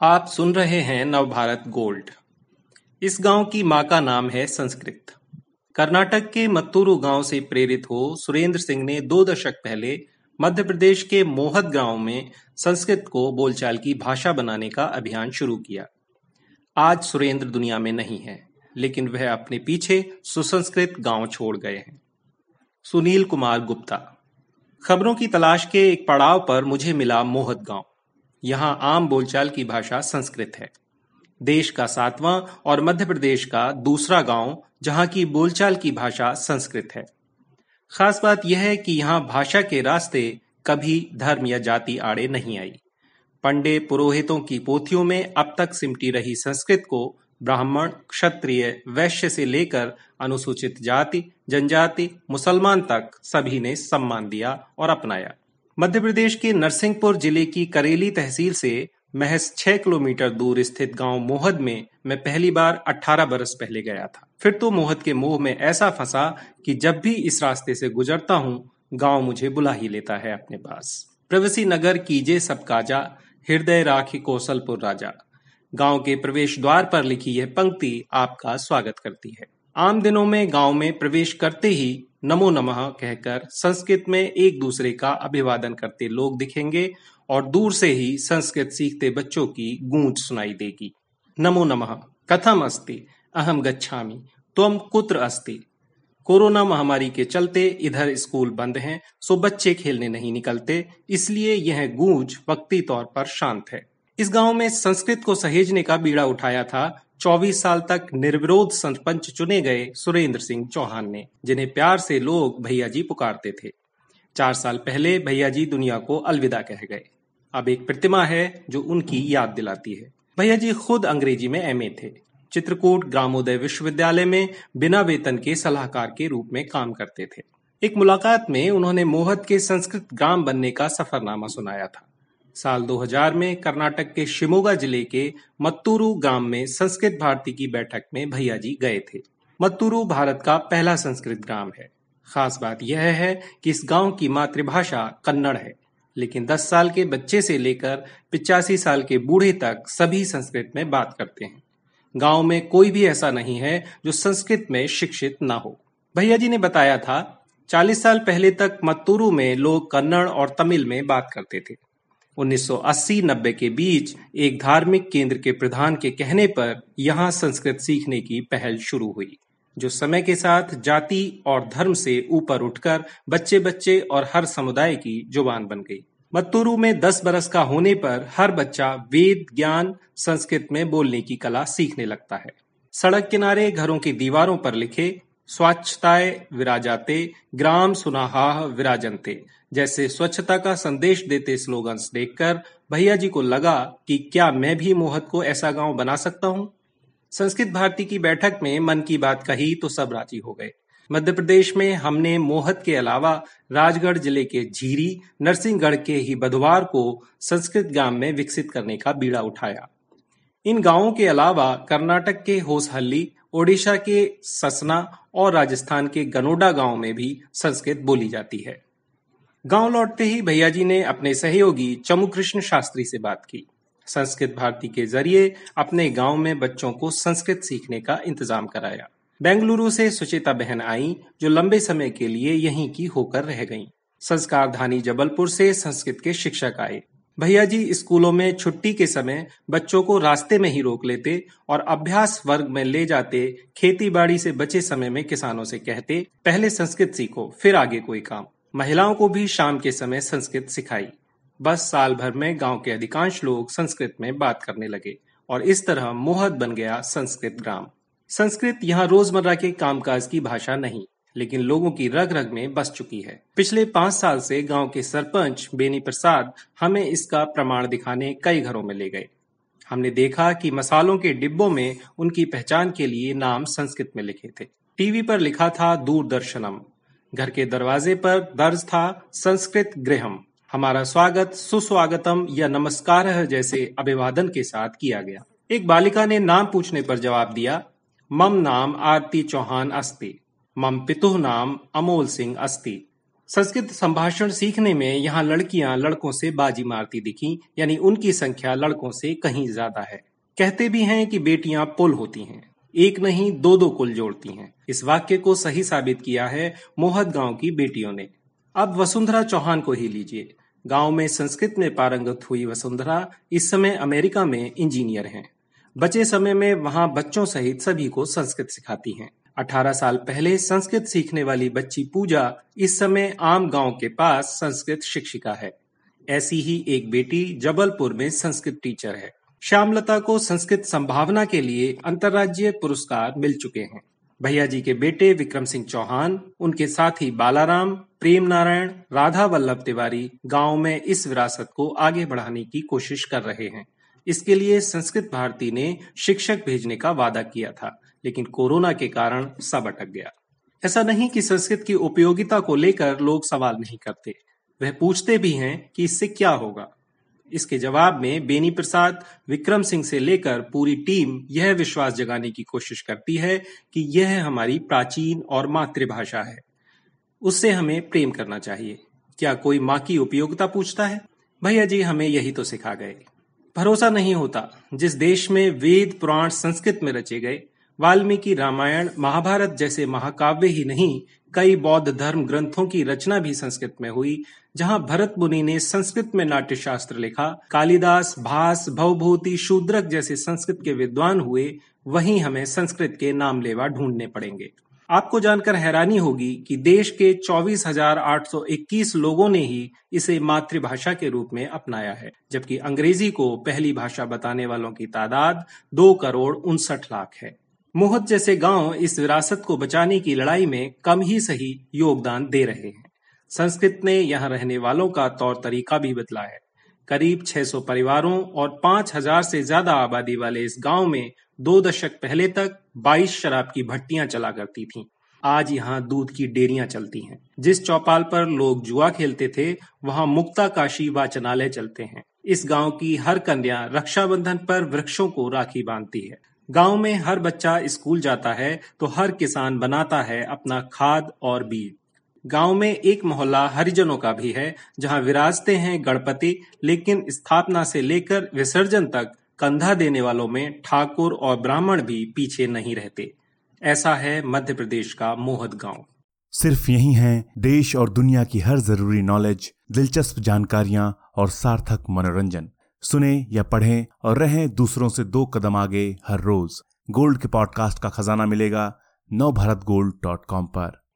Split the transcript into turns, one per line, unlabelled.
आप सुन रहे हैं नवभारत गोल्ड। इस गाँव की माँ का नाम है संस्कृत। कर्नाटक के मत्तूरू गाँव से प्रेरित हो सुरेंद्र सिंह ने दो दशक पहले मध्य प्रदेश के मोहत गाँव में संस्कृत को बोलचाल की भाषा बनाने का अभियान शुरू किया। आज सुरेंद्र दुनिया में नहीं है, लेकिन वह अपने पीछे सुसंस्कृत गाँव छोड़ गए हैं। सुनील कुमार गुप्ता। खबरों की तलाश के एक पड़ाव पर मुझे मिला मोहत गाँव। यहाँ आम बोलचाल की भाषा संस्कृत है। देश का सातवां और मध्य प्रदेश का दूसरा गाँव, जहाँ की बोलचाल की भाषा संस्कृत है। खास बात यह है कि यहाँ भाषा के रास्ते कभी धर्म या जाति आड़े नहीं आई। पंडे पुरोहितों की पोथियों में अब तक सिमटी रही संस्कृत को ब्राह्मण, क्षत्रिय, वैश्य से लेकर अनुसूचित जाति, जनजाति, मुसलमान तक सभी ने सम्मान दिया और अपनाया। मध्य प्रदेश के नरसिंहपुर ज़िले की करेली तहसील से महज छह किलोमीटर दूर स्थित गाँव मोहद में मैं पहली बार 18 बरस पहले गया था। फिर तो मोहद के मोह में ऐसा फंसा कि जब भी इस रास्ते से गुजरता हूँ, गाँव मुझे बुला ही लेता है अपने पास। प्रवेशी नगर कीजे सबकाजा हृदय राखी कौशलपुर राजा। गाँव के प्रवेश द्वार पर लिखी यह पंक्ति आपका स्वागत करती है। आम दिनों में गाँव में प्रवेश करते ही नमो नमः कहकर संस्कृत में एक दूसरे का अभिवादन करते लोग दिखेंगे और दूर से ही संस्कृत सीखते बच्चों की गूंज सुनाई देगी। नमो नमः। कथम अस्ति? अहम गच्छामि। तुम कुत्र अस्ति? कोरोना महामारी के चलते इधर स्कूल बंद हैं, सो बच्चे खेलने नहीं निकलते, इसलिए यह गूंज वक्ती तौर पर शांत है। इस गाँव में संस्कृत को सहेजने का बीड़ा उठाया था 24 साल तक निर्विरोध सरपंच चुने गए सुरेंद्र सिंह चौहान ने, जिन्हें प्यार से लोग भैया जी पुकारते थे। चार साल पहले भैया जी दुनिया को अलविदा कह गए। अब एक प्रतिमा है जो उनकी याद दिलाती है। भैया जी खुद अंग्रेज़ी में एमए थे। चित्रकूट ग्रामोदय विश्वविद्यालय में बिना वेतन के सलाहकार के रूप में काम करते थे। एक मुलाकात में उन्होंने मोहत के संस्कृत ग्राम बनने का सफरनामा सुनाया था। साल 2000 में कर्नाटक के शिमोगा ज़िले के मत्तूरू गाँव में संस्कृत भारती की बैठक में भैया जी गए थे। मत्तूरू भारत का पहला संस्कृत ग्राम है। खास बात यह है कि इस गाँव की मातृभाषा कन्नड़ है, लेकिन 10 साल के बच्चे से लेकर पिचासी साल के बूढ़े तक सभी संस्कृत में बात करते हैं। गाँव में कोई भी ऐसा नहीं है जो संस्कृत में शिक्षित ना हो। भैया जी ने बताया था 40 साल पहले तक मत्तूरू में लोग कन्नड़ और तमिल में बात करते थे। 1980-90 के बीच एक धार्मिक केंद्र के प्रधान के कहने पर यहाँ संस्कृत सीखने की पहल शुरू हुई, जो समय के साथ जाति और धर्म से ऊपर उठकर बच्चे बच्चे और हर समुदाय की ज़ुबान बन गई। मत्तूरू में 10 बरस का होने पर हर बच्चा वेद, ज्ञान, संस्कृत में बोलने की कला सीखने लगता है। सड़क किनारे घरों की दीवारों पर लिखे स्वच्छताए विराजाते, ग्राम सुनाहा विराजनते। जैसे स्वच्छता का संदेश देते स्लोगन्स देखकर, भैया जी को लगा कि क्या मैं भी मोहत को ऐसा गाँव बना सकता हूँ? संस्कृत भारती की बैठक में मन की बात कही तो सब राज़ी हो गए। मध्य प्रदेश में हमने मोहत के अलावा राजगढ़ ज़िले के झीरी, नरसिंहगढ़ के ही बधवार को संस्कृत ग्राम में विकसित करने का बीड़ा उठाया। इन गाँवों के अलावा कर्नाटक के होसहल्ली ओडिशा के ससना और राजस्थान के गनोडा गाँव में भी संस्कृत बोली जाती है। गाँव लौटते ही भैया जी ने अपने सहयोगी चमु कृष्ण शास्त्री से बात की। संस्कृत भारती के ज़रिए अपने गाँव में बच्चों को संस्कृत सीखने का इंतज़ाम कराया। बेंगलुरु से सुचेता बहन आई, जो लंबे समय के लिए यहीं की होकर रह गईं। संस्कार धानी जबलपुर से संस्कृत के शिक्षक आए। भैया जी, स्कूलों में छुट्टी के समय बच्चों को रास्ते में ही रोक लेते और अभ्यास वर्ग में ले जाते, खेती बाड़ी से बचे समय में किसानों से कहते, पहले संस्कृत सीखो, फिर आगे कोई काम। महिलाओं को भी शाम के समय संस्कृत सिखाई। बस साल भर में गाँव के अधिकांश लोग संस्कृत में बात करने लगे और इस तरह मोहत बन गया संस्कृत ग्राम। संस्कृत यहाँ रोज़मर्रा के कामकाज की भाषा नहीं। लेकिन लोगों की रग रग में बस चुकी है। पिछले पाँच साल से गाँव के सरपंच बेनी प्रसाद हमें इसका प्रमाण दिखाने कई घरों में ले गए। हमने देखा कि मसालों के डिब्बों में उनकी पहचान के लिए नाम संस्कृत में लिखे थे। टीवी पर लिखा था दूरदर्शनम। घर के दरवाजे पर दर्ज था संस्कृत गृहम। हमारा स्वागत, सुस्वागतम या नमस्कार जैसे अभिवादन के साथ किया गया। एक बालिका ने नाम पूछने पर जवाब दिया, मम नाम आरती चौहान अस्ति। मम पितुह नाम अमोल सिंह अस्ति। संस्कृत संभाषण सीखने में यहाँ लड़कियाँ लड़कों से बाजी मारती दिखी, यानी उनकी संख्या लड़कों से कहीं ज़्यादा है। कहते भी हैं कि बेटियाँ पुल होती हैं, एक नहीं दो दो कुल जोड़ती हैं। इस वाक्य को सही साबित किया है मोहत गाँव की बेटियों ने। अब वसुंधरा चौहान को ही लीजिए। गाँव में संस्कृत में पारंगत हुई वसुंधरा इस समय अमेरिका में इंजीनियर हैं। बचे समय में वहाँ बच्चों सहित सभी को संस्कृत सिखाती हैं। 18 साल पहले संस्कृत सीखने वाली बच्ची पूजा इस समय आम गाँव के पास संस्कृत शिक्षिका है। ऐसी ही एक बेटी जबलपुर में संस्कृत टीचर है। श्यामलता को संस्कृत संभावना के लिए अंतर्राज्यीय पुरस्कार मिल चुके हैं। भैया जी के बेटे विक्रम सिंह चौहान, उनके साथी बालाराम, प्रेम नारायण, राधा वल्लभ तिवारी गाँव में इस विरासत को आगे बढ़ाने की कोशिश कर रहे हैं। इसके लिए संस्कृत भारती ने शिक्षक भेजने का वादा किया था। लेकिन कोरोना के कारण सब अटक गया। ऐसा नहीं कि संस्कृत की उपयोगिता को लेकर लोग सवाल नहीं करते। वह पूछते भी हैं कि इससे क्या होगा। इसके जवाब में बेनी प्रसाद विक्रम सिंह से लेकर पूरी टीम यह विश्वास जगाने की कोशिश करती है कि यह हमारी प्राचीन और मातृभाषा है। उससे हमें प्रेम करना चाहिए। क्या कोई माँ की उपयोगिता पूछता है? भैया जी, हमें यही तो सिखा गए। भरोसा नहीं होता। जिस देश में वेद, पुराण, संस्कृत में रचे गए वाल्मीकि रामायण महाभारत जैसे महाकाव्य ही नहीं कई बौद्ध धर्म ग्रंथों की रचना भी संस्कृत में हुई जहाँ भरत मुनि ने संस्कृत में नाट्य शास्त्र लिखा। कालिदास भास भवभूति शूद्रक जैसे संस्कृत के विद्वान हुए वहीं हमें संस्कृत के नाम लेवा ढूँढने पड़ेंगे। आपको जानकर हैरानी होगी कि देश के 24,821 लोगों ने ही इसे मातृभाषा के रूप में अपनाया है जबकि अंग्रेज़ी को पहली भाषा बताने वालों की तादाद दो करोड़ उनसठ लाख है। मोहत जैसे गाँव इस विरासत को बचाने की लड़ाई में कम ही सही योगदान दे रहे हैं। संस्कृत ने यहाँ रहने वालों का तौर तरीका भी बदला है। करीब 600 परिवारों और 5000 से ज़्यादा आबादी वाले इस गाँव में दो दशक पहले तक 22 शराब की भट्टियाँ चला करती थीं। आज यहाँ दूध की डेरियाँ चलती हैं। जिस चौपाल पर लोग जुआ खेलते थे, वहाँ मुक्ता काशी वाचनालय चलते हैं। इस गाँव की हर कन्या रक्षाबंधन पर वृक्षों को राखी बांधती है। गाँव में हर बच्चा स्कूल जाता है तो हर किसान बनाता है अपना खाद और बीज। गाँव में एक मोहल्ला हरिजनों का भी है, जहाँ विराजते हैं गणपति, लेकिन स्थापना से लेकर विसर्जन तक कंधा देने वालों में ठाकुर और ब्राह्मण भी पीछे नहीं रहते। ऐसा है मध्य प्रदेश का मोहत गाँव।
सिर्फ़ यही है, देश और दुनिया की हर ज़रूरी नॉलेज, दिलचस्प जानकारियाँ और सार्थक मनोरंजन। सुने या पढ़ें और रहें दूसरों से दो कदम आगे हर रोज। गोल्ड के पॉडकास्ट का खजाना मिलेगा नव भारत गोल्ड डॉट कॉम पर।